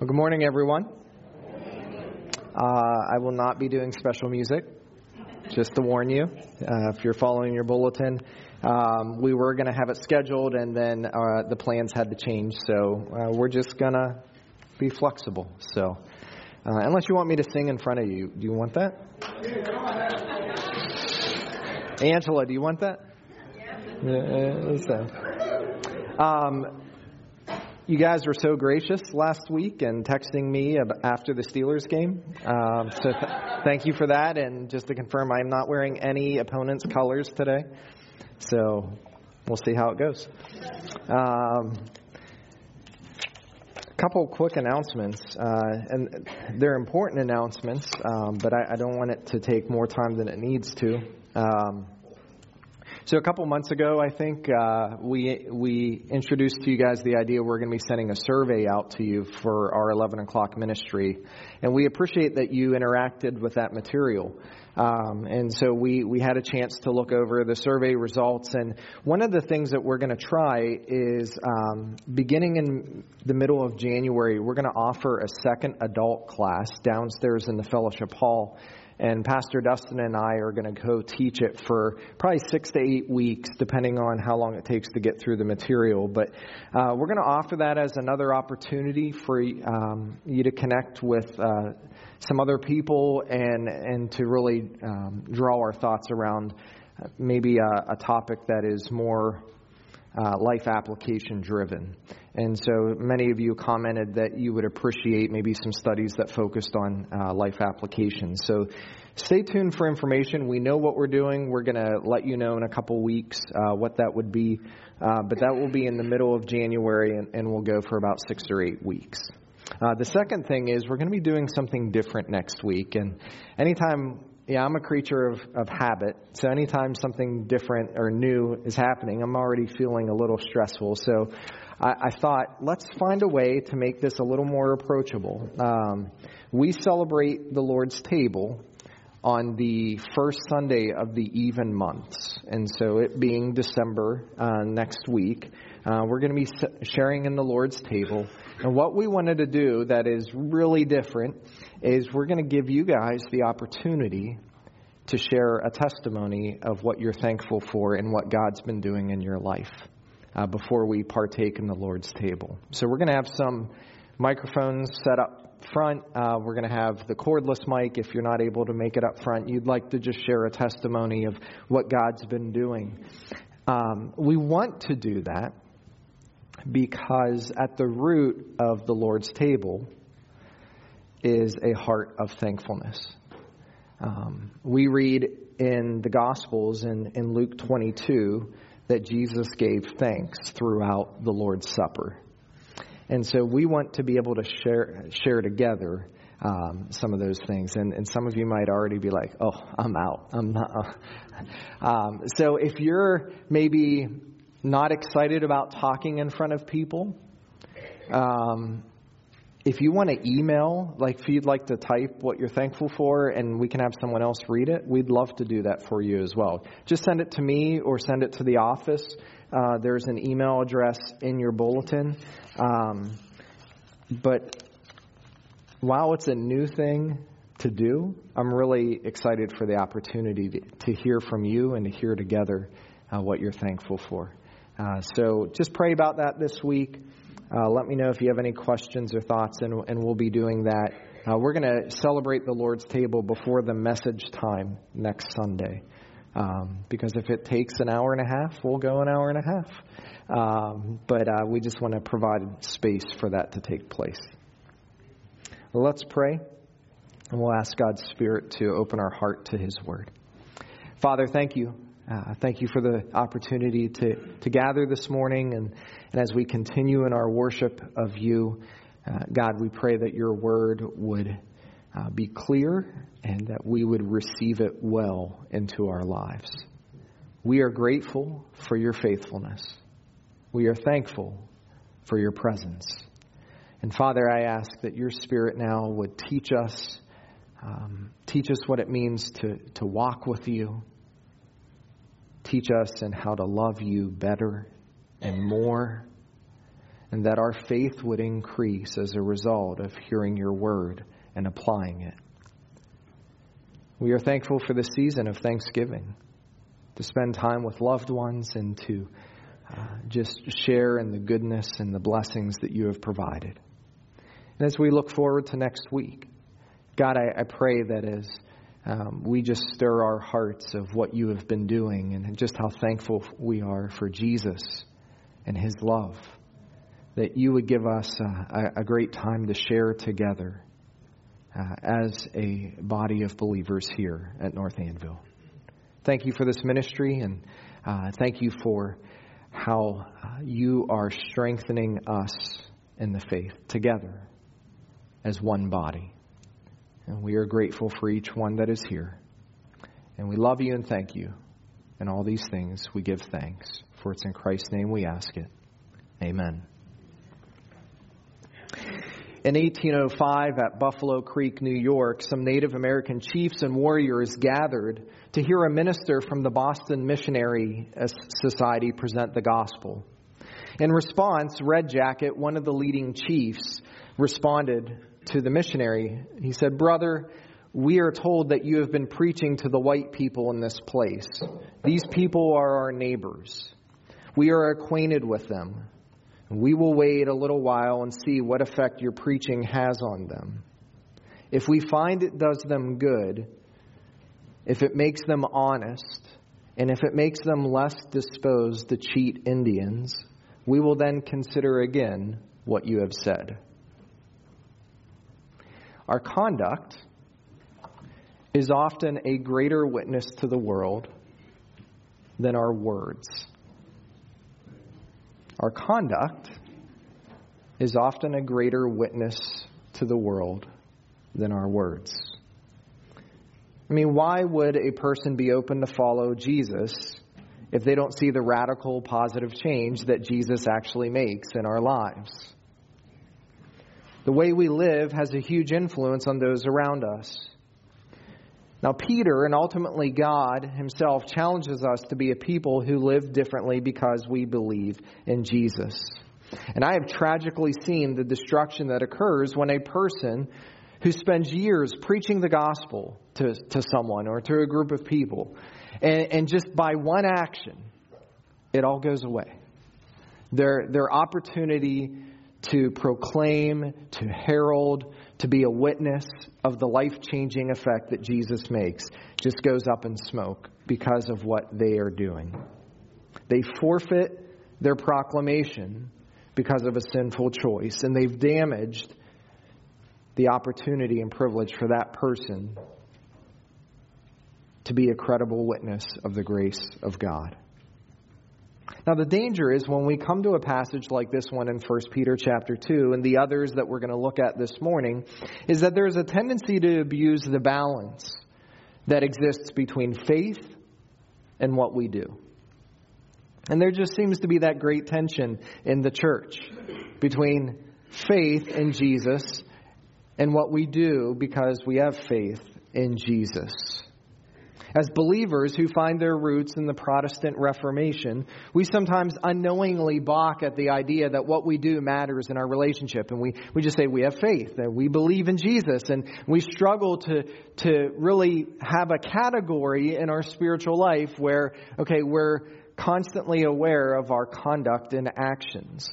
Well, good morning, everyone. Uh, I will not be doing special music, just to warn you. Uh, if you're following your bulletin, um, we were going to have it scheduled, and then uh, the plans had to change. So uh, we're just going to be flexible. So, uh, unless you want me to sing in front of you, do you want that? Angela, do you want that? Yeah. so. Um, you guys were so gracious last week and texting me after the Steelers game. Um, so th- thank you for that. And just to confirm, I'm not wearing any opponent's colors today. So we'll see how it goes. Um, couple quick announcements, uh, and they're important announcements, um, but I, I, don't want it to take more time than it needs to. So a couple months ago, I think uh, we we introduced to you guys the idea we're going to be sending a survey out to you for our 11 o'clock ministry, and we appreciate that you interacted with that material. Um, and so we we had a chance to look over the survey results, and one of the things that we're going to try is um, beginning in the middle of January, we're going to offer a second adult class downstairs in the fellowship hall and Pastor Dustin and I are going to go teach it for probably six to eight weeks, depending on how long it takes to get through the material. But uh, we're going to offer that as another opportunity for um, you to connect with uh, some other people and and to really um, draw our thoughts around uh, maybe a, a topic that is more uh, life application driven. And so many of you commented that you would appreciate maybe some studies that focused on uh, life applications. So stay tuned for information. We know what we're doing. We're going to let you know in a couple weeks uh, what that would be. Uh, but that will be in the middle of January and, and will go for about six or eight weeks. Uh, the second thing is we're going to be doing something different next week. And anytime yeah, I'm a creature of, of habit. So anytime something different or new is happening, I'm already feeling a little stressful. So I, I thought, let's find a way to make this a little more approachable. Um, we celebrate the Lord's table on the first Sunday of the even months. And so, it being December uh, next week, uh, we're going to be sharing in the Lord's table. And what we wanted to do that is really different is we're going to give you guys the opportunity to share a testimony of what you're thankful for and what God's been doing in your life uh, before we partake in the Lord's table. So we're going to have some microphones set up front. Uh, we're going to have the cordless mic. If you're not able to make it up front, you'd like to just share a testimony of what God's been doing. Um, we want to do that because at the root of the Lord's table is a heart of thankfulness. Um, we read in the Gospels in, in Luke 22 that Jesus gave thanks throughout the Lord's Supper. And so we want to be able to share, share together um, some of those things. And, and some of you might already be like, oh, I'm out. I'm not. Um, so if you're maybe not excited about talking in front of people, um, if you want to email, like if you'd like to type what you're thankful for and we can have someone else read it, we'd love to do that for you as well. Just send it to me or send it to the office. Uh, there's an email address in your bulletin. Um, but while it's a new thing to do, I'm really excited for the opportunity to, to hear from you and to hear together uh, what you're thankful for. Uh, so just pray about that this week. Uh, let me know if you have any questions or thoughts, and, and we'll be doing that. Uh, we're going to celebrate the Lord's table before the message time next Sunday. Um, because if it takes an hour and a half, we'll go an hour and a half. Um, but uh, we just want to provide space for that to take place. Let's pray, and we'll ask God's Spirit to open our heart to His Word. Father, thank you uh, thank you for the opportunity to, to gather this morning. And, and as we continue in our worship of you, uh, God, we pray that your word would uh, be clear and that we would receive it well into our lives. We are grateful for your faithfulness. We are thankful for your presence. And Father, I ask that your Spirit now would teach us, um, teach us what it means to, to walk with you Teach us in how to love you better and more. and that our faith would increase as a result of hearing your word and applying it. We are thankful for the season of Thanksgiving, to spend time with loved ones and to uh, just share in the goodness and the blessings that you have provided. And as we look forward to next week, God, I, I pray that as um, we just stir our hearts of what you have been doing and just how thankful we are for Jesus and his love, that you would give us a, a great time to share together uh, as a body of believers here at North Annville. Thank you for this ministry and uh, thank you for how uh, you are strengthening us in the faith together as one body. And we are grateful for each one that is here. And we love you and thank you. And all these things we give thanks. For it's in Christ's name we ask it. Amen. In 1805, at Buffalo Creek, New York, some Native American chiefs and warriors gathered to hear a minister from the Boston Missionary Society present the gospel. In response, Red Jacket, one of the leading chiefs, responded to the missionary. He said, Brother, we are told that you have been preaching to the white people in this place. These people are our neighbors. We are acquainted with them. We will wait a little while and see what effect your preaching has on them. If we find it does them good, if it makes them honest, and if it makes them less disposed to cheat Indians, we will then consider again what you have said. Our conduct is often a greater witness to the world than our words. Our conduct is often a greater witness to the world than our words. I mean, why would a person be open to follow Jesus if they don't see the radical positive change that Jesus actually makes in our lives? The way we live has a huge influence on those around us. Now, Peter and ultimately God Himself challenges us to be a people who live differently because we believe in Jesus. And I have tragically seen the destruction that occurs when a person who spends years preaching the gospel to, to someone or to a group of people, and, and just by one action, it all goes away. Their, their opportunity to proclaim, to herald, to be a witness of the life changing effect that Jesus makes just goes up in smoke because of what they are doing. They forfeit their proclamation because of a sinful choice, and they've damaged the opportunity and privilege for that person to be a credible witness of the grace of God. Now the danger is when we come to a passage like this one in 1 Peter chapter 2 and the others that we're going to look at this morning is that there's a tendency to abuse the balance that exists between faith and what we do. And there just seems to be that great tension in the church between faith in Jesus and what we do because we have faith in Jesus. As believers who find their roots in the Protestant Reformation, we sometimes unknowingly balk at the idea that what we do matters in our relationship. And we, we just say we have faith, that we believe in Jesus. And we struggle to, to really have a category in our spiritual life where, okay, we're constantly aware of our conduct and actions.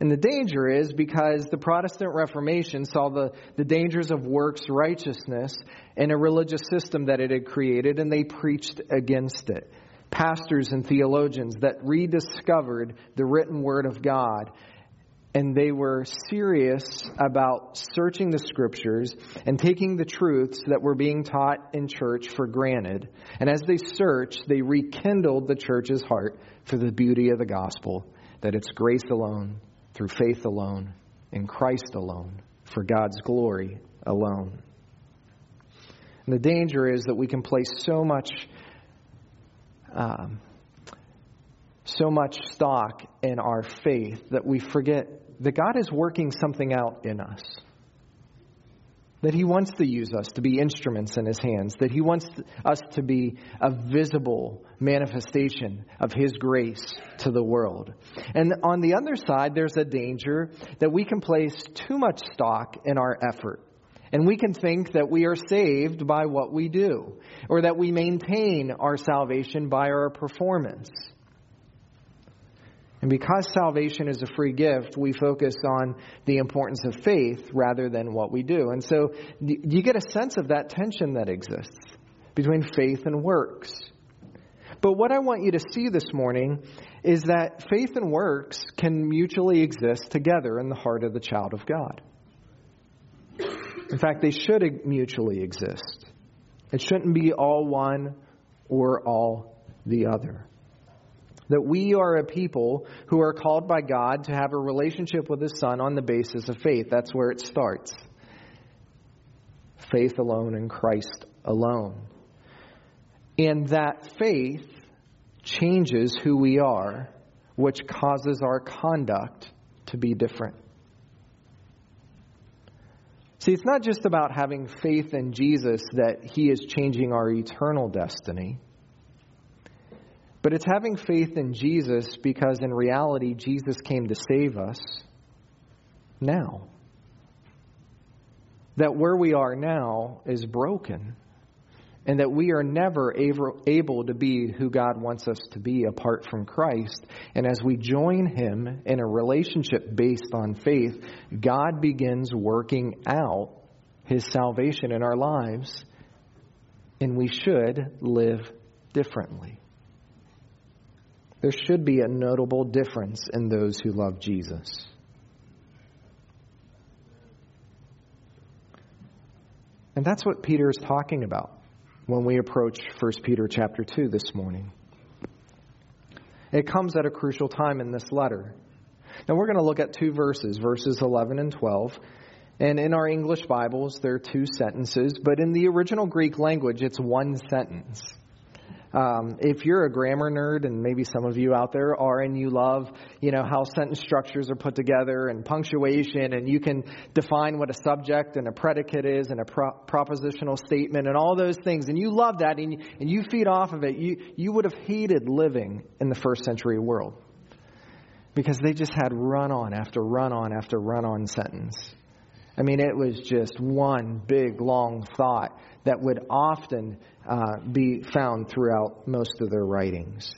And the danger is because the Protestant Reformation saw the, the dangers of works righteousness in a religious system that it had created, and they preached against it. Pastors and theologians that rediscovered the written word of God, and they were serious about searching the scriptures and taking the truths that were being taught in church for granted. And as they searched, they rekindled the church's heart for the beauty of the gospel that it's grace alone through faith alone, in Christ alone, for God's glory alone. And the danger is that we can place so much, um, so much stock in our faith that we forget that God is working something out in us. That He wants to use us to be instruments in His hands, that He wants us to be a visible manifestation of His grace to the world. And on the other side, there's a danger that we can place too much stock in our effort. And we can think that we are saved by what we do, or that we maintain our salvation by our performance. And because salvation is a free gift, we focus on the importance of faith rather than what we do. And so you get a sense of that tension that exists between faith and works. But what I want you to see this morning is that faith and works can mutually exist together in the heart of the child of God. In fact, they should mutually exist. It shouldn't be all one or all the other that we are a people who are called by God to have a relationship with His Son on the basis of faith. That's where it starts. Faith alone in Christ alone. And that faith changes who we are, which causes our conduct to be different. See, it's not just about having faith in Jesus that He is changing our eternal destiny. But it's having faith in Jesus because in reality, Jesus came to save us now. That where we are now is broken, and that we are never able to be who God wants us to be apart from Christ. And as we join Him in a relationship based on faith, God begins working out His salvation in our lives, and we should live differently. There should be a notable difference in those who love Jesus. And that's what Peter is talking about when we approach 1 Peter chapter 2 this morning. It comes at a crucial time in this letter. Now we're going to look at two verses, verses 11 and 12. And in our English Bibles, there are two sentences, but in the original Greek language, it's one sentence. Um, if you're a grammar nerd, and maybe some of you out there are, and you love, you know, how sentence structures are put together and punctuation, and you can define what a subject and a predicate is, and a pro- propositional statement, and all those things, and you love that, and, and you feed off of it, you you would have hated living in the first century world because they just had run on after run on after run on sentence. I mean, it was just one big, long thought that would often uh, be found throughout most of their writings.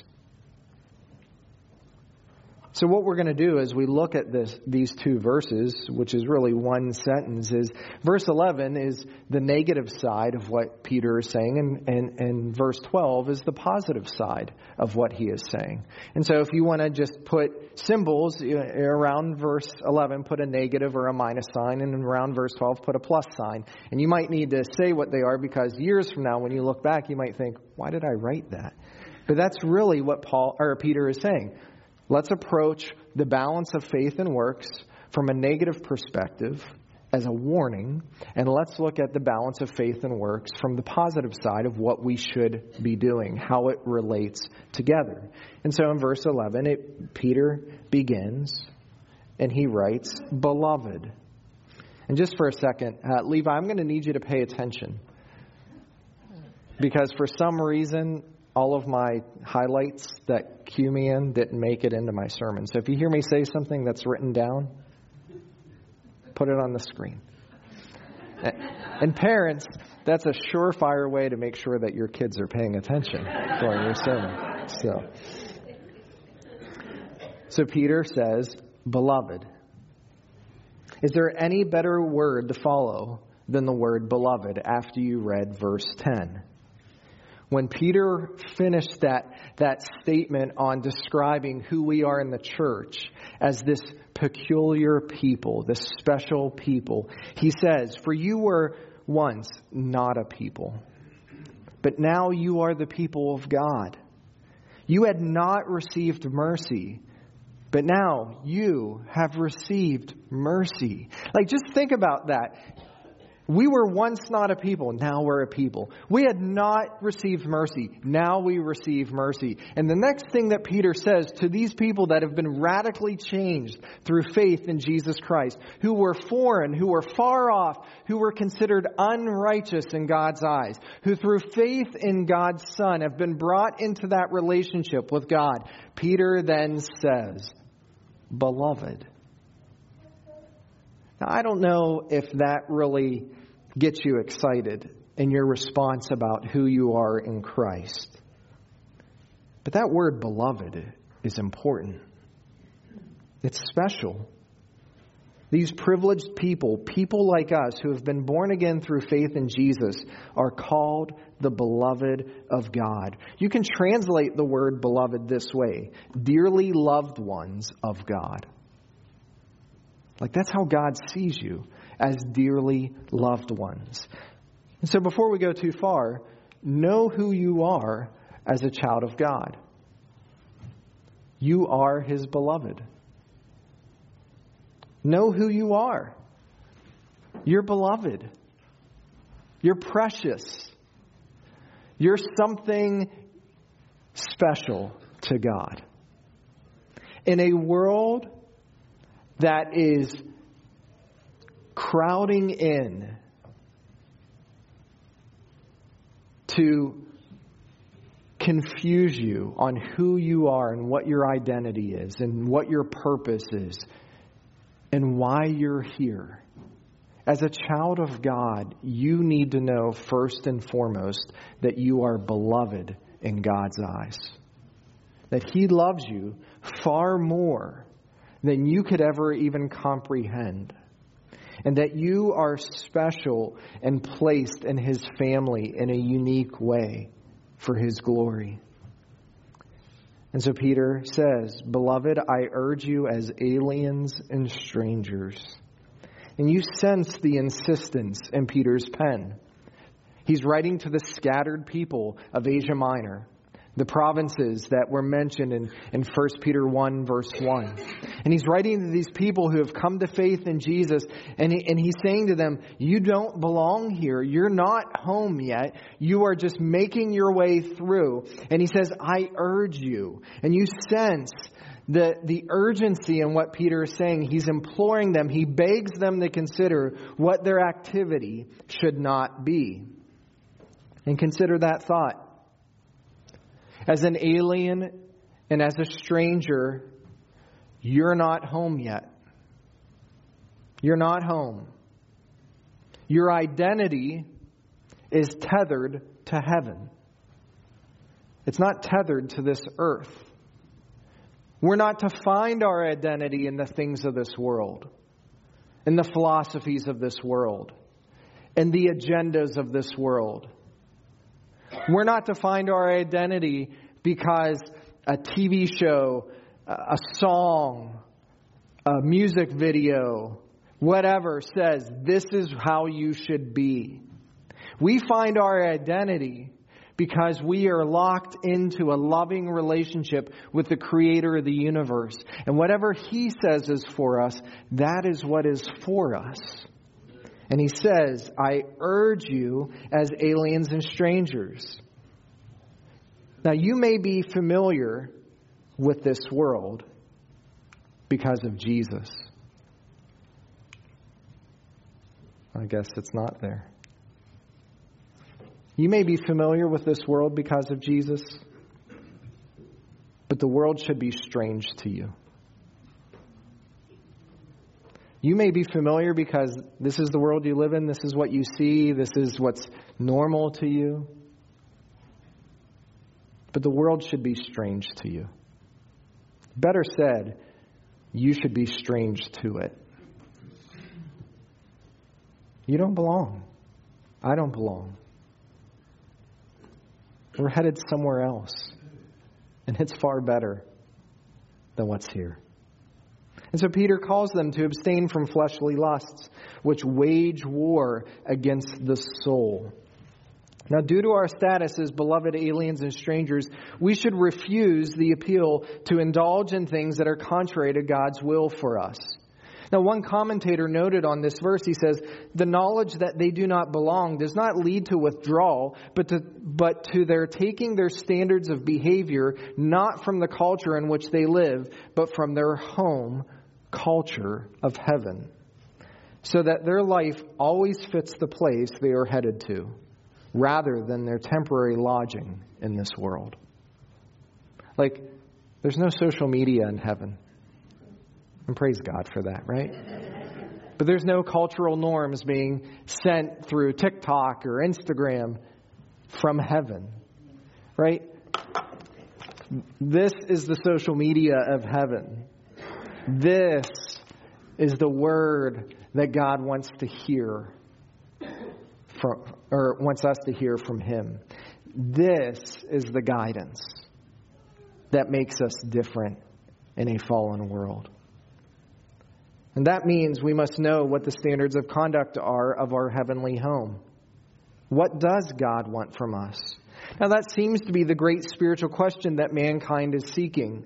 So, what we're going to do as we look at this, these two verses, which is really one sentence, is verse 11 is the negative side of what Peter is saying, and, and, and verse 12 is the positive side of what he is saying. And so, if you want to just put symbols around verse 11, put a negative or a minus sign, and around verse 12, put a plus sign. And you might need to say what they are because years from now, when you look back, you might think, why did I write that? But that's really what Paul or Peter is saying. Let's approach the balance of faith and works from a negative perspective as a warning, and let's look at the balance of faith and works from the positive side of what we should be doing, how it relates together. And so in verse 11, it, Peter begins and he writes, Beloved. And just for a second, uh, Levi, I'm going to need you to pay attention. Because for some reason, all of my highlights that cue me in didn't make it into my sermon. So if you hear me say something that's written down, put it on the screen. And parents, that's a surefire way to make sure that your kids are paying attention during your sermon. So, so Peter says, Beloved. Is there any better word to follow than the word beloved after you read verse 10? When Peter finished that, that statement on describing who we are in the church as this peculiar people, this special people, he says, For you were once not a people, but now you are the people of God. You had not received mercy, but now you have received mercy. Like, just think about that. We were once not a people, now we're a people. We had not received mercy, now we receive mercy. And the next thing that Peter says to these people that have been radically changed through faith in Jesus Christ, who were foreign, who were far off, who were considered unrighteous in God's eyes, who through faith in God's Son have been brought into that relationship with God, Peter then says, Beloved. Now, I don't know if that really gets you excited in your response about who you are in Christ. But that word beloved is important. It's special. These privileged people, people like us who have been born again through faith in Jesus, are called the beloved of God. You can translate the word beloved this way dearly loved ones of God. Like that's how God sees you as dearly loved ones. And so before we go too far, know who you are as a child of God. You are his beloved. Know who you are. You're beloved. You're precious. You're something special to God. In a world that is crowding in to confuse you on who you are and what your identity is and what your purpose is and why you're here. As a child of God, you need to know first and foremost that you are beloved in God's eyes. That He loves you far more than you could ever even comprehend. And that you are special and placed in His family in a unique way for His glory. And so Peter says, Beloved, I urge you as aliens and strangers. And you sense the insistence in Peter's pen. He's writing to the scattered people of Asia Minor the provinces that were mentioned in, in 1 Peter 1, verse 1. And he's writing to these people who have come to faith in Jesus, and, he, and he's saying to them, You don't belong here. You're not home yet. You are just making your way through. And he says, I urge you. And you sense the, the urgency in what Peter is saying. He's imploring them, he begs them to consider what their activity should not be. And consider that thought as an alien and as a stranger, you're not home yet. You're not home. Your identity is tethered to heaven. It's not tethered to this earth. We're not to find our identity in the things of this world, in the philosophies of this world, in the agendas of this world. We're not to find our identity because a TV show, a song, a music video, whatever says this is how you should be. We find our identity because we are locked into a loving relationship with the creator of the universe. And whatever he says is for us, that is what is for us. And he says, I urge you as aliens and strangers. Now, you may be familiar with this world because of Jesus. I guess it's not there. You may be familiar with this world because of Jesus, but the world should be strange to you. You may be familiar because this is the world you live in, this is what you see, this is what's normal to you. But the world should be strange to you. Better said, you should be strange to it. You don't belong. I don't belong. We're headed somewhere else. And it's far better than what's here. And so Peter calls them to abstain from fleshly lusts, which wage war against the soul. Now, due to our status as beloved aliens and strangers, we should refuse the appeal to indulge in things that are contrary to God's will for us. Now, one commentator noted on this verse, he says, The knowledge that they do not belong does not lead to withdrawal, but to, but to their taking their standards of behavior not from the culture in which they live, but from their home culture of heaven, so that their life always fits the place they are headed to, rather than their temporary lodging in this world. Like, there's no social media in heaven. And praise God for that, right? But there's no cultural norms being sent through TikTok or Instagram from heaven, right? This is the social media of heaven. This is the word that God wants to hear from, or wants us to hear from Him. This is the guidance that makes us different in a fallen world. And that means we must know what the standards of conduct are of our heavenly home. What does God want from us? Now, that seems to be the great spiritual question that mankind is seeking.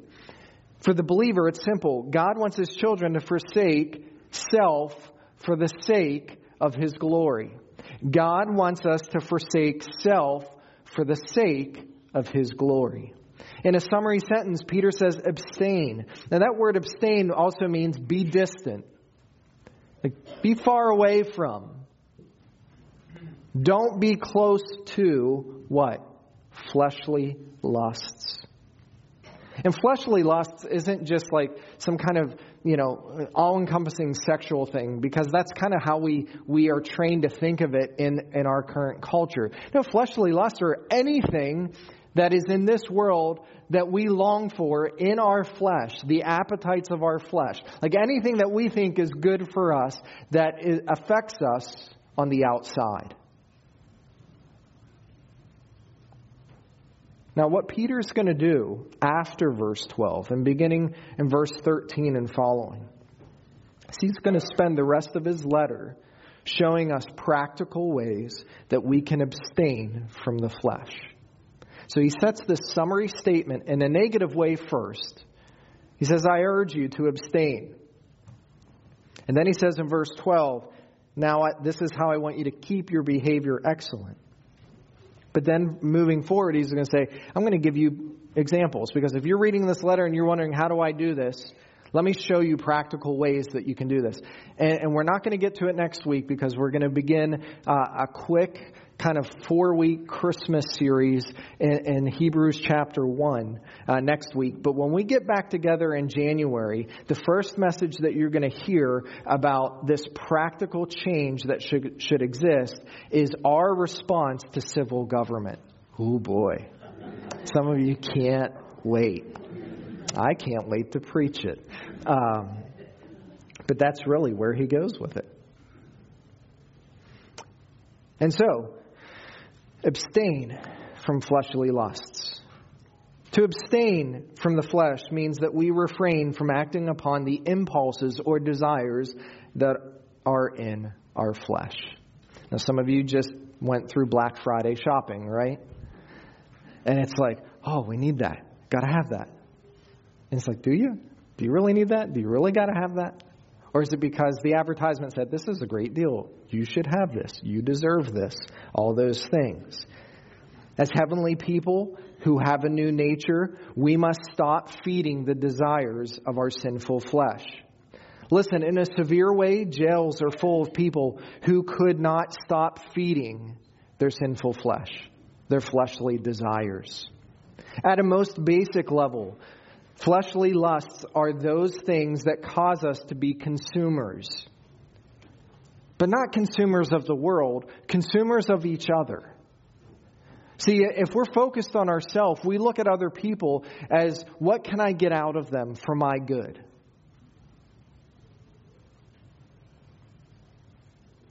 For the believer, it's simple God wants his children to forsake self for the sake of his glory. God wants us to forsake self for the sake of his glory. In a summary sentence, Peter says abstain. Now, that word abstain also means be distant, like be far away from. Don't be close to what? Fleshly lusts. And fleshly lusts isn't just like some kind of, you know, all encompassing sexual thing, because that's kind of how we, we are trained to think of it in, in our current culture. No, fleshly lusts are anything that is in this world that we long for in our flesh, the appetites of our flesh. Like anything that we think is good for us that affects us on the outside. Now, what Peter's going to do after verse 12 and beginning in verse 13 and following, he's going to spend the rest of his letter showing us practical ways that we can abstain from the flesh. So he sets this summary statement in a negative way first. He says, I urge you to abstain. And then he says in verse 12, Now this is how I want you to keep your behavior excellent. But then moving forward, he's going to say, I'm going to give you examples. Because if you're reading this letter and you're wondering, how do I do this? Let me show you practical ways that you can do this. And, and we're not going to get to it next week because we're going to begin uh, a quick kind of four week Christmas series in, in Hebrews chapter 1 uh, next week. But when we get back together in January, the first message that you're going to hear about this practical change that should, should exist is our response to civil government. Oh boy. Some of you can't wait. I can't wait to preach it. Um, but that's really where he goes with it. And so, abstain from fleshly lusts. To abstain from the flesh means that we refrain from acting upon the impulses or desires that are in our flesh. Now, some of you just went through Black Friday shopping, right? And it's like, oh, we need that. Got to have that. And it's like, do you? Do you really need that? Do you really got to have that? Or is it because the advertisement said, this is a great deal? You should have this. You deserve this. All those things. As heavenly people who have a new nature, we must stop feeding the desires of our sinful flesh. Listen, in a severe way, jails are full of people who could not stop feeding their sinful flesh, their fleshly desires. At a most basic level, Fleshly lusts are those things that cause us to be consumers. But not consumers of the world, consumers of each other. See, if we're focused on ourselves, we look at other people as what can I get out of them for my good?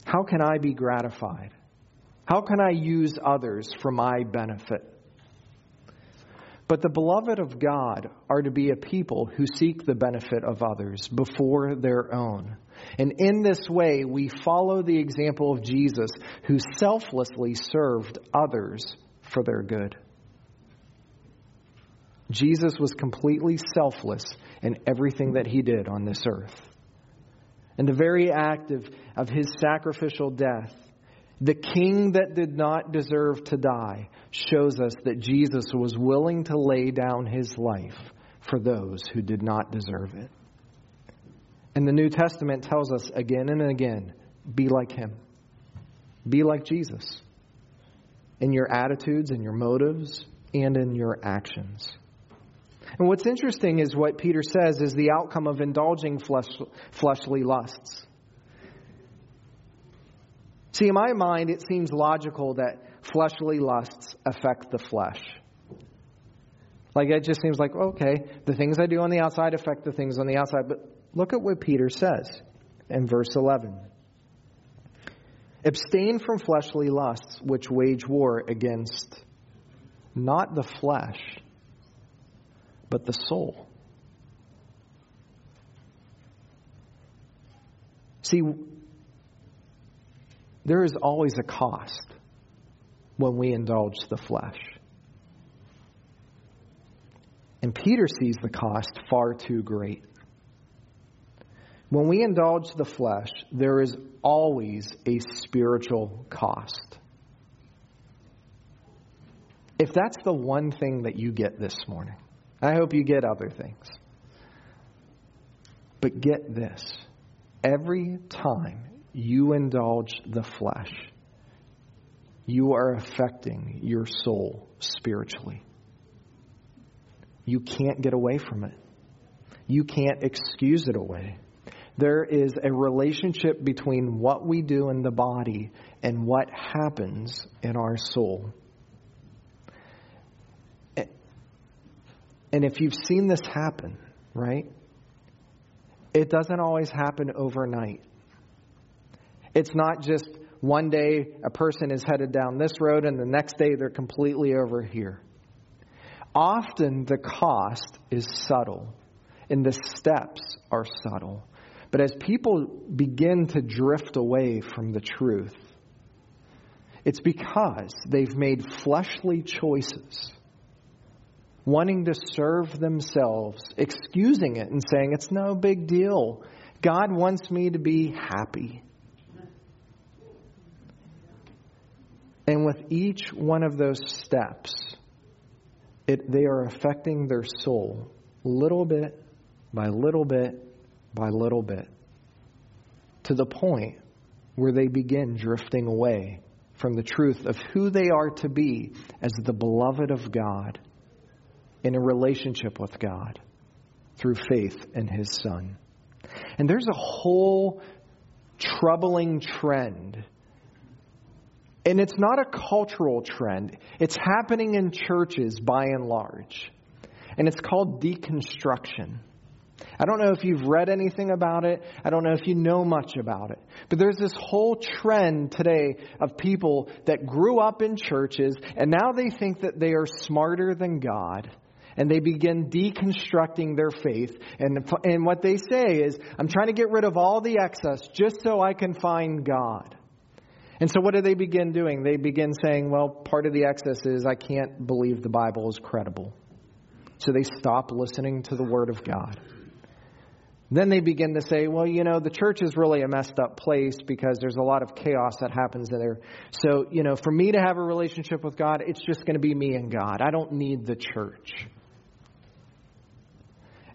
How can I be gratified? How can I use others for my benefit? But the beloved of God are to be a people who seek the benefit of others before their own. And in this way, we follow the example of Jesus, who selflessly served others for their good. Jesus was completely selfless in everything that he did on this earth. And the very act of, of his sacrificial death, the king that did not deserve to die, shows us that Jesus was willing to lay down his life for those who did not deserve it. And the New Testament tells us again and again be like him, be like Jesus in your attitudes, in your motives, and in your actions. And what's interesting is what Peter says is the outcome of indulging flesh, fleshly lusts. See, in my mind, it seems logical that fleshly lusts affect the flesh. Like, it just seems like, okay, the things I do on the outside affect the things on the outside. But look at what Peter says in verse 11 Abstain from fleshly lusts which wage war against not the flesh, but the soul. See, there is always a cost when we indulge the flesh. And Peter sees the cost far too great. When we indulge the flesh, there is always a spiritual cost. If that's the one thing that you get this morning, I hope you get other things. But get this every time you indulge the flesh, you are affecting your soul spiritually. You can't get away from it. You can't excuse it away. There is a relationship between what we do in the body and what happens in our soul. And if you've seen this happen, right? It doesn't always happen overnight. It's not just one day a person is headed down this road and the next day they're completely over here. Often the cost is subtle and the steps are subtle. But as people begin to drift away from the truth, it's because they've made fleshly choices, wanting to serve themselves, excusing it and saying, It's no big deal. God wants me to be happy. And with each one of those steps, it, they are affecting their soul little bit by little bit by little bit to the point where they begin drifting away from the truth of who they are to be as the beloved of God in a relationship with God through faith in His Son. And there's a whole troubling trend and it's not a cultural trend, it's happening in churches by and large. And it's called deconstruction. I don't know if you've read anything about it. I don't know if you know much about it. But there's this whole trend today of people that grew up in churches and now they think that they are smarter than God. And they begin deconstructing their faith. And, and what they say is, I'm trying to get rid of all the excess just so I can find God. And so, what do they begin doing? They begin saying, well, part of the excess is I can't believe the Bible is credible. So they stop listening to the Word of God. Then they begin to say, well, you know, the church is really a messed up place because there's a lot of chaos that happens there. So, you know, for me to have a relationship with God, it's just going to be me and God. I don't need the church.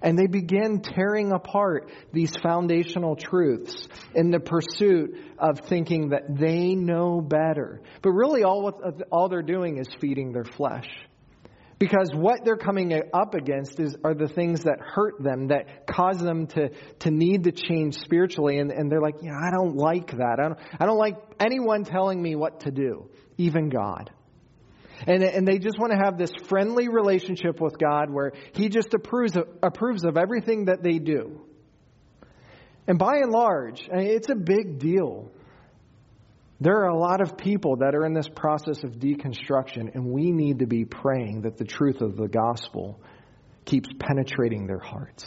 And they begin tearing apart these foundational truths in the pursuit of thinking that they know better. But really, all, what, all they're doing is feeding their flesh. Because what they're coming up against is, are the things that hurt them, that cause them to, to need to change spiritually. And, and they're like, yeah, I don't like that. I don't, I don't like anyone telling me what to do, even God. And, and they just want to have this friendly relationship with God where He just approves of, approves of everything that they do. And by and large, it's a big deal. There are a lot of people that are in this process of deconstruction, and we need to be praying that the truth of the gospel keeps penetrating their hearts.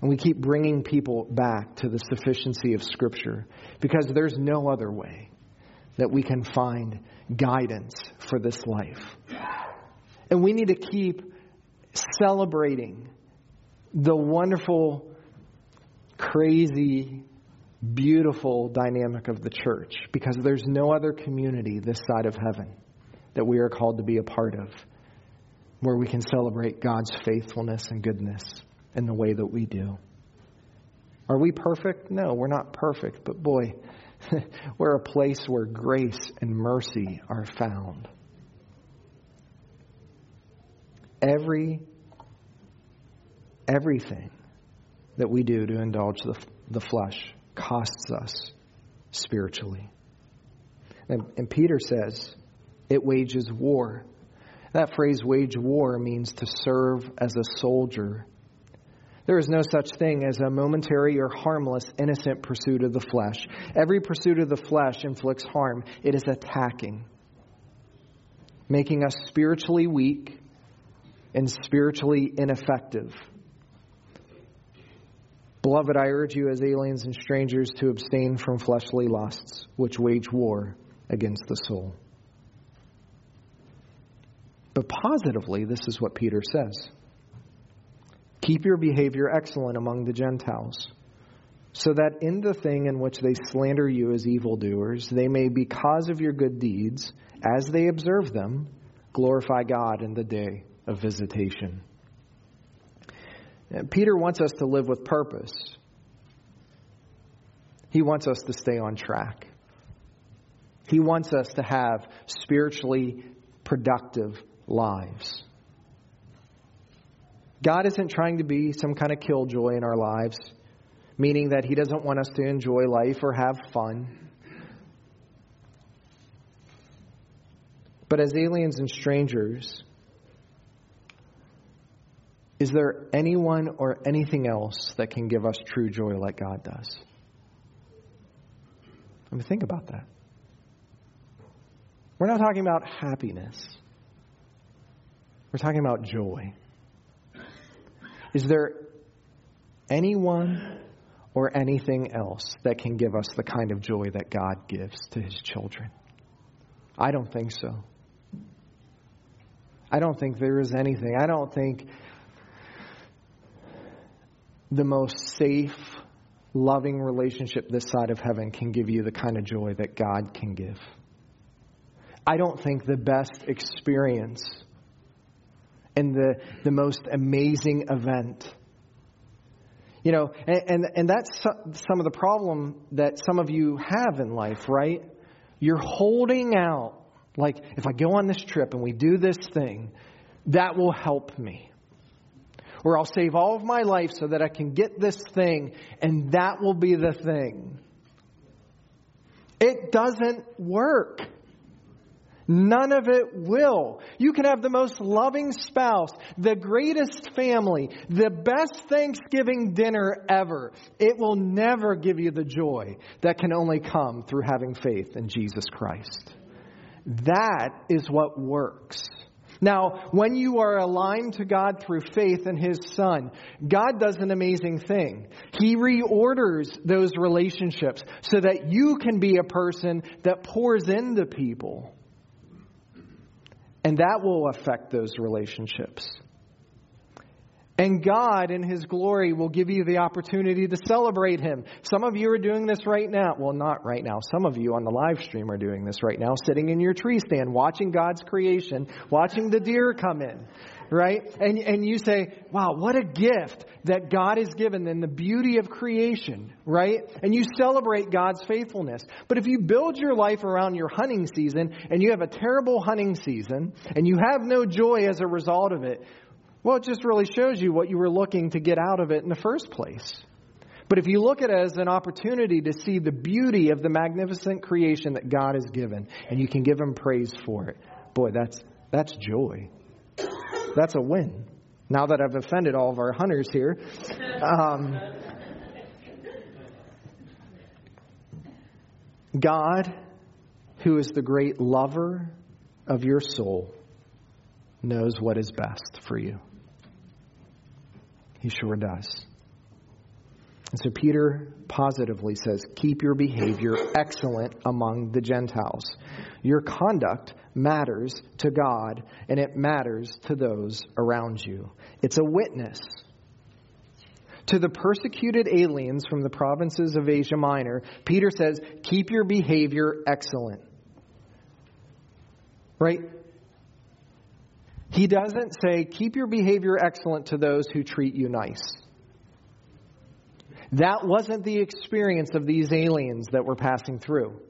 And we keep bringing people back to the sufficiency of Scripture because there's no other way that we can find guidance for this life. And we need to keep celebrating the wonderful crazy, beautiful dynamic of the church because there's no other community this side of heaven that we are called to be a part of where we can celebrate God's faithfulness and goodness in the way that we do. Are we perfect? No, we're not perfect, but boy, we're a place where grace and mercy are found. Every everything that we do to indulge the, the flesh costs us spiritually. And, and Peter says it wages war. That phrase, wage war, means to serve as a soldier. There is no such thing as a momentary or harmless, innocent pursuit of the flesh. Every pursuit of the flesh inflicts harm, it is attacking, making us spiritually weak and spiritually ineffective. Beloved, I urge you as aliens and strangers to abstain from fleshly lusts, which wage war against the soul. But positively, this is what Peter says Keep your behavior excellent among the Gentiles, so that in the thing in which they slander you as evildoers, they may, because of your good deeds, as they observe them, glorify God in the day of visitation. Peter wants us to live with purpose. He wants us to stay on track. He wants us to have spiritually productive lives. God isn't trying to be some kind of killjoy in our lives, meaning that He doesn't want us to enjoy life or have fun. But as aliens and strangers, is there anyone or anything else that can give us true joy like God does? Let me think about that. We're not talking about happiness. We're talking about joy. Is there anyone or anything else that can give us the kind of joy that God gives to his children? I don't think so. I don't think there is anything. I don't think the most safe, loving relationship this side of heaven can give you the kind of joy that God can give. I don't think the best experience and the, the most amazing event. You know, and, and, and that's some of the problem that some of you have in life, right? You're holding out, like, if I go on this trip and we do this thing, that will help me or I'll save all of my life so that I can get this thing, and that will be the thing. It doesn't work. None of it will. You can have the most loving spouse, the greatest family, the best Thanksgiving dinner ever. It will never give you the joy that can only come through having faith in Jesus Christ. That is what works. Now, when you are aligned to God through faith in His Son, God does an amazing thing. He reorders those relationships so that you can be a person that pours into people. And that will affect those relationships. And God, in His glory, will give you the opportunity to celebrate Him. Some of you are doing this right now. Well, not right now. Some of you on the live stream are doing this right now, sitting in your tree stand, watching God's creation, watching the deer come in, right? And, and you say, wow, what a gift that God has given in the beauty of creation, right? And you celebrate God's faithfulness. But if you build your life around your hunting season and you have a terrible hunting season and you have no joy as a result of it, well, it just really shows you what you were looking to get out of it in the first place. But if you look at it as an opportunity to see the beauty of the magnificent creation that God has given, and you can give Him praise for it, boy, that's, that's joy. That's a win. Now that I've offended all of our hunters here, um, God, who is the great lover of your soul, knows what is best for you. He sure does. And so Peter positively says, Keep your behavior excellent among the Gentiles. Your conduct matters to God and it matters to those around you. It's a witness To the persecuted aliens from the provinces of Asia Minor, Peter says, Keep your behavior excellent. Right? He doesn't say, Keep your behavior excellent to those who treat you nice. That wasn't the experience of these aliens that were passing through.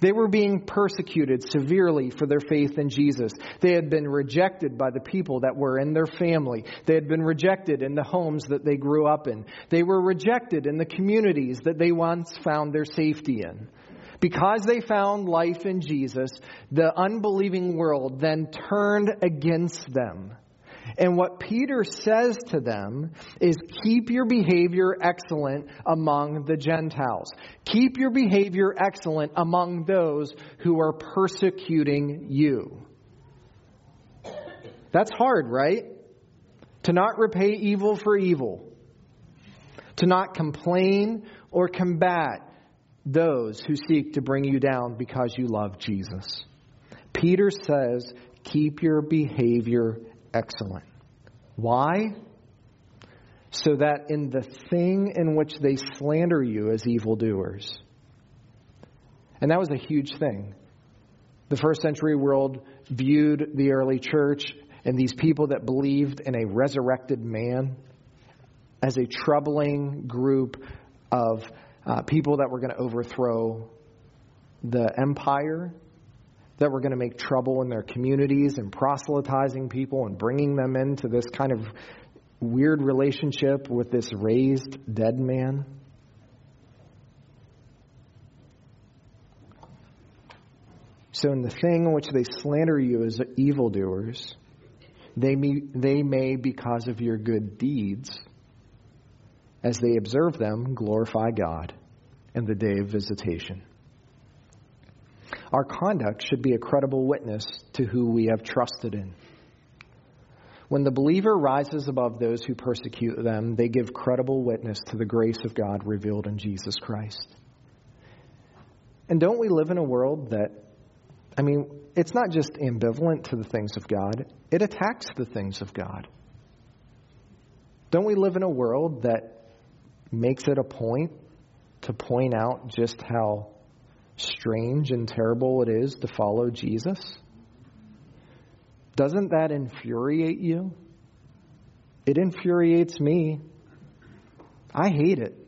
They were being persecuted severely for their faith in Jesus. They had been rejected by the people that were in their family. They had been rejected in the homes that they grew up in. They were rejected in the communities that they once found their safety in. Because they found life in Jesus, the unbelieving world then turned against them and what Peter says to them is keep your behavior excellent among the Gentiles. Keep your behavior excellent among those who are persecuting you. That's hard, right? To not repay evil for evil. To not complain or combat those who seek to bring you down because you love Jesus. Peter says, keep your behavior excellent. Why? So that in the thing in which they slander you as evildoers, and that was a huge thing. The first century world viewed the early church and these people that believed in a resurrected man as a troubling group of uh, people that were going to overthrow the empire that were going to make trouble in their communities and proselytizing people and bringing them into this kind of weird relationship with this raised dead man. So, in the thing in which they slander you as evildoers, they may, they may, because of your good deeds, as they observe them, glorify God in the day of visitation. Our conduct should be a credible witness to who we have trusted in. When the believer rises above those who persecute them, they give credible witness to the grace of God revealed in Jesus Christ. And don't we live in a world that, I mean, it's not just ambivalent to the things of God, it attacks the things of God. Don't we live in a world that makes it a point to point out just how strange and terrible it is to follow Jesus? Doesn't that infuriate you? It infuriates me. I hate it.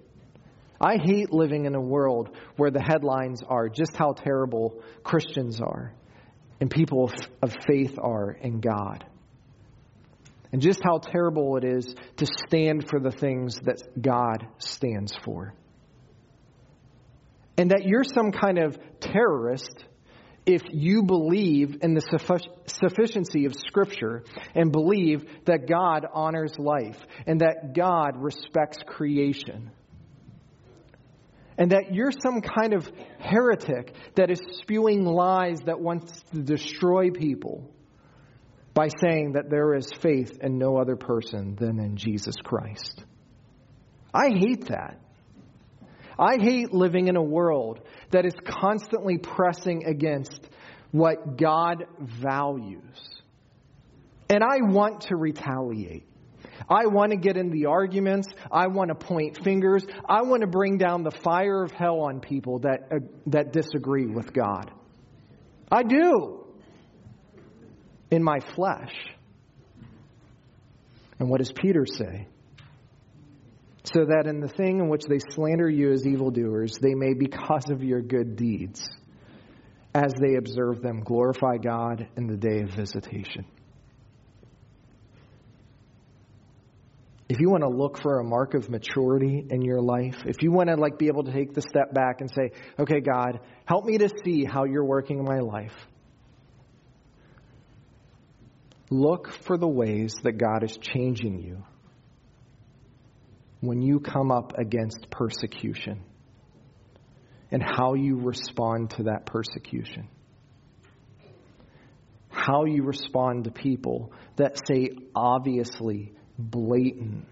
I hate living in a world where the headlines are just how terrible Christians are and people of faith are in God. And just how terrible it is to stand for the things that God stands for and that you're some kind of terrorist if you believe in the sufficiency of Scripture and believe that God honors life and that God respects creation. And that you're some kind of heretic that is spewing lies that wants to destroy people by saying that there is faith in no other person than in Jesus Christ. I hate that. I hate living in a world that is constantly pressing against what God values. And I want to retaliate. I want to get in the arguments. I want to point fingers. I want to bring down the fire of hell on people that, uh, that disagree with God. I do. In my flesh. And what does Peter say? so that in the thing in which they slander you as evildoers, they may, because of your good deeds, as they observe them, glorify God in the day of visitation. If you want to look for a mark of maturity in your life, if you want to like be able to take the step back and say, "Okay, God, help me to see how you're working in my life." Look for the ways that God is changing you when you come up against persecution and how you respond to that persecution. How you respond to people that say obviously blatant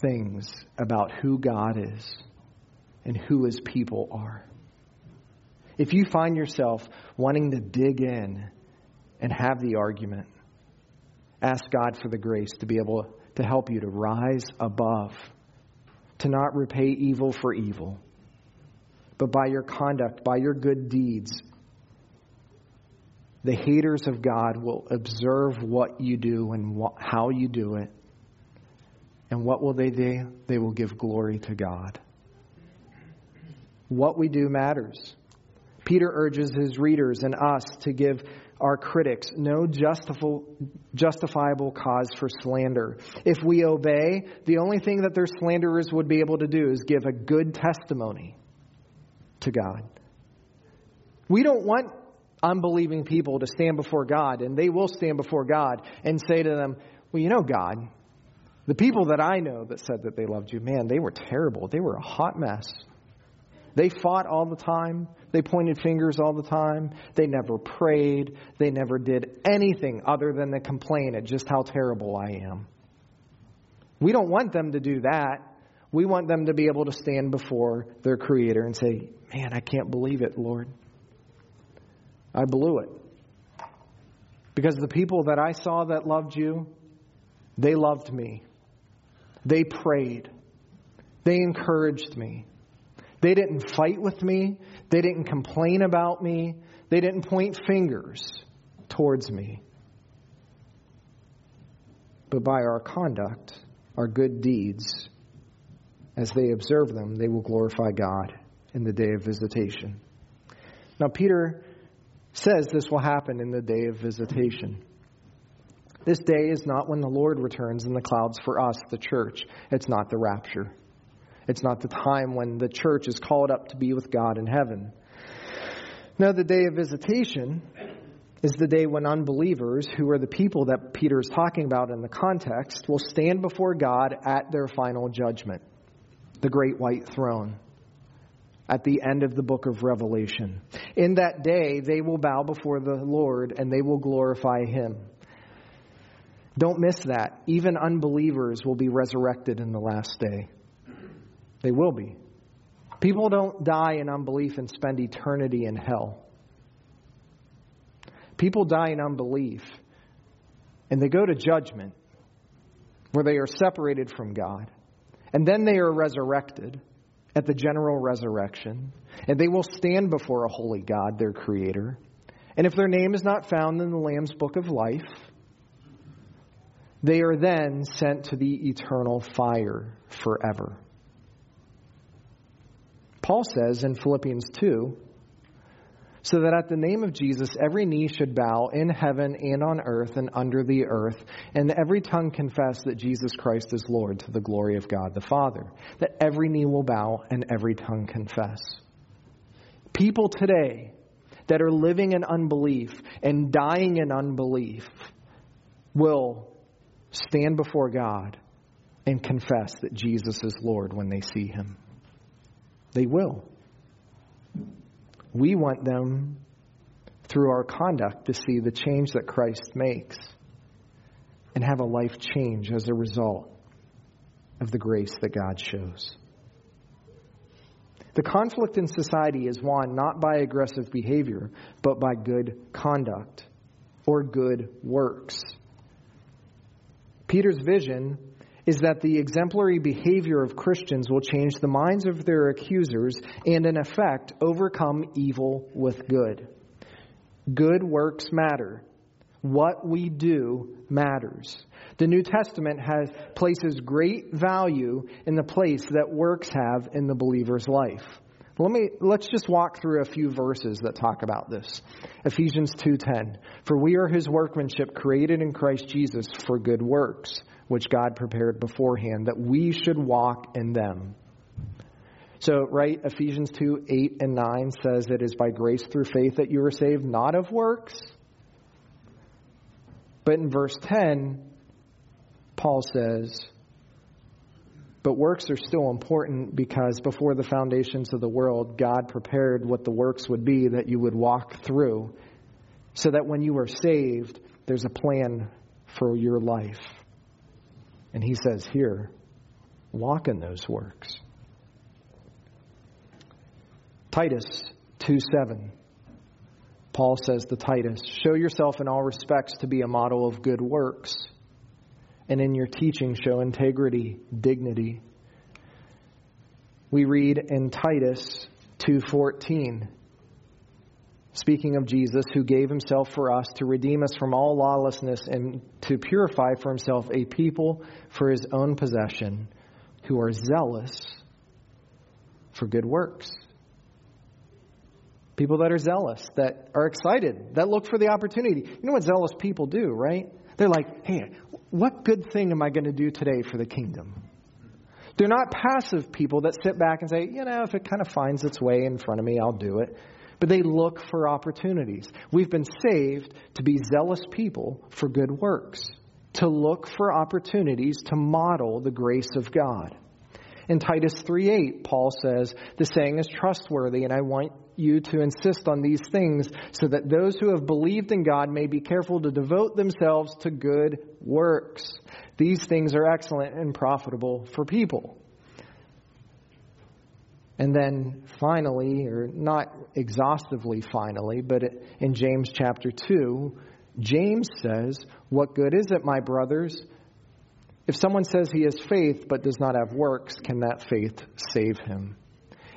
things about who God is and who his people are. If you find yourself wanting to dig in and have the argument, ask God for the grace to be able to help you to rise above, to not repay evil for evil, but by your conduct, by your good deeds, the haters of God will observe what you do and what, how you do it. And what will they do? They will give glory to God. What we do matters. Peter urges his readers and us to give our critics no justifiable cause for slander. If we obey, the only thing that their slanderers would be able to do is give a good testimony to God. We don't want unbelieving people to stand before God, and they will stand before God and say to them, Well, you know, God, the people that I know that said that they loved you, man, they were terrible. They were a hot mess. They fought all the time. They pointed fingers all the time. They never prayed. They never did anything other than to complain at just how terrible I am. We don't want them to do that. We want them to be able to stand before their Creator and say, Man, I can't believe it, Lord. I blew it. Because the people that I saw that loved you, they loved me. They prayed. They encouraged me. They didn't fight with me. They didn't complain about me. They didn't point fingers towards me. But by our conduct, our good deeds, as they observe them, they will glorify God in the day of visitation. Now, Peter says this will happen in the day of visitation. This day is not when the Lord returns in the clouds for us, the church. It's not the rapture. It's not the time when the church is called up to be with God in heaven. Now, the day of visitation is the day when unbelievers, who are the people that Peter is talking about in the context, will stand before God at their final judgment, the great white throne at the end of the book of Revelation. In that day, they will bow before the Lord and they will glorify him. Don't miss that. Even unbelievers will be resurrected in the last day. They will be. People don't die in unbelief and spend eternity in hell. People die in unbelief and they go to judgment where they are separated from God. And then they are resurrected at the general resurrection, and they will stand before a holy God, their Creator. And if their name is not found in the Lamb's book of life, they are then sent to the eternal fire forever. Paul says in Philippians 2 so that at the name of Jesus every knee should bow in heaven and on earth and under the earth, and every tongue confess that Jesus Christ is Lord to the glory of God the Father. That every knee will bow and every tongue confess. People today that are living in unbelief and dying in unbelief will stand before God and confess that Jesus is Lord when they see him. They will. We want them, through our conduct, to see the change that Christ makes and have a life change as a result of the grace that God shows. The conflict in society is won not by aggressive behavior, but by good conduct or good works. Peter's vision is that the exemplary behavior of Christians will change the minds of their accusers and, in effect, overcome evil with good. Good works matter. What we do matters. The New Testament has places great value in the place that works have in the believer's life. Let me let's just walk through a few verses that talk about this. Ephesians 2:10 For we are his workmanship created in Christ Jesus for good works which God prepared beforehand, that we should walk in them. So, right, Ephesians 2 8 and 9 says it is by grace through faith that you are saved, not of works. But in verse 10, Paul says, but works are still important because before the foundations of the world, God prepared what the works would be that you would walk through, so that when you are saved, there's a plan for your life. And he says here, walk in those works. Titus 2 7. Paul says to Titus, Show yourself in all respects to be a model of good works, and in your teaching show integrity, dignity. We read in Titus 2:14 speaking of Jesus who gave himself for us to redeem us from all lawlessness and to purify for himself a people for his own possession who are zealous for good works. People that are zealous, that are excited, that look for the opportunity. You know what zealous people do, right? They're like, hey, what good thing am I going to do today for the kingdom? They're not passive people that sit back and say, you know, if it kind of finds its way in front of me, I'll do it. But they look for opportunities. We've been saved to be zealous people for good works, to look for opportunities to model the grace of God. In Titus 3:8, Paul says, "The saying is trustworthy, and I want you to insist on these things so that those who have believed in God may be careful to devote themselves to good works. These things are excellent and profitable for people." And then finally, or not exhaustively finally, but in James chapter 2, James says, What good is it, my brothers, if someone says he has faith but does not have works, can that faith save him?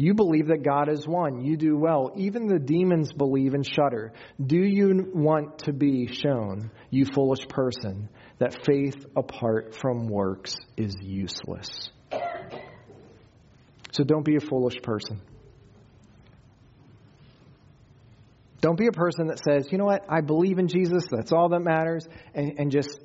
You believe that God is one. You do well. Even the demons believe and shudder. Do you want to be shown, you foolish person, that faith apart from works is useless? So don't be a foolish person. Don't be a person that says, you know what, I believe in Jesus, that's all that matters, and, and just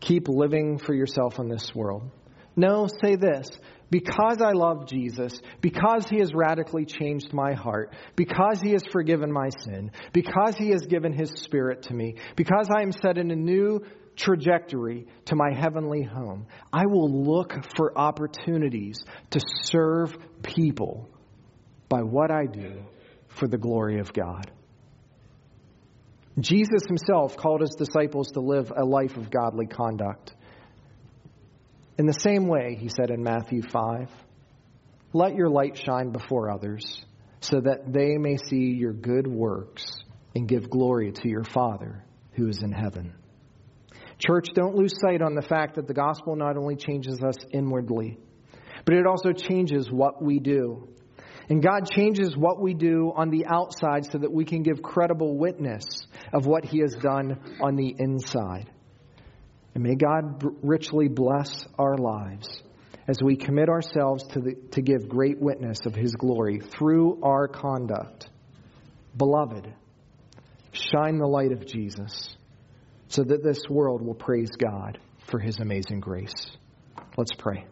keep living for yourself in this world. No, say this because I love Jesus, because he has radically changed my heart, because he has forgiven my sin, because he has given his spirit to me, because I am set in a new trajectory to my heavenly home, I will look for opportunities to serve people by what I do for the glory of God. Jesus himself called his disciples to live a life of godly conduct. In the same way, he said in Matthew 5, let your light shine before others so that they may see your good works and give glory to your Father who is in heaven. Church, don't lose sight on the fact that the gospel not only changes us inwardly, but it also changes what we do. And God changes what we do on the outside so that we can give credible witness of what He has done on the inside. And may God richly bless our lives as we commit ourselves to, the, to give great witness of His glory through our conduct. Beloved, shine the light of Jesus so that this world will praise God for His amazing grace. Let's pray.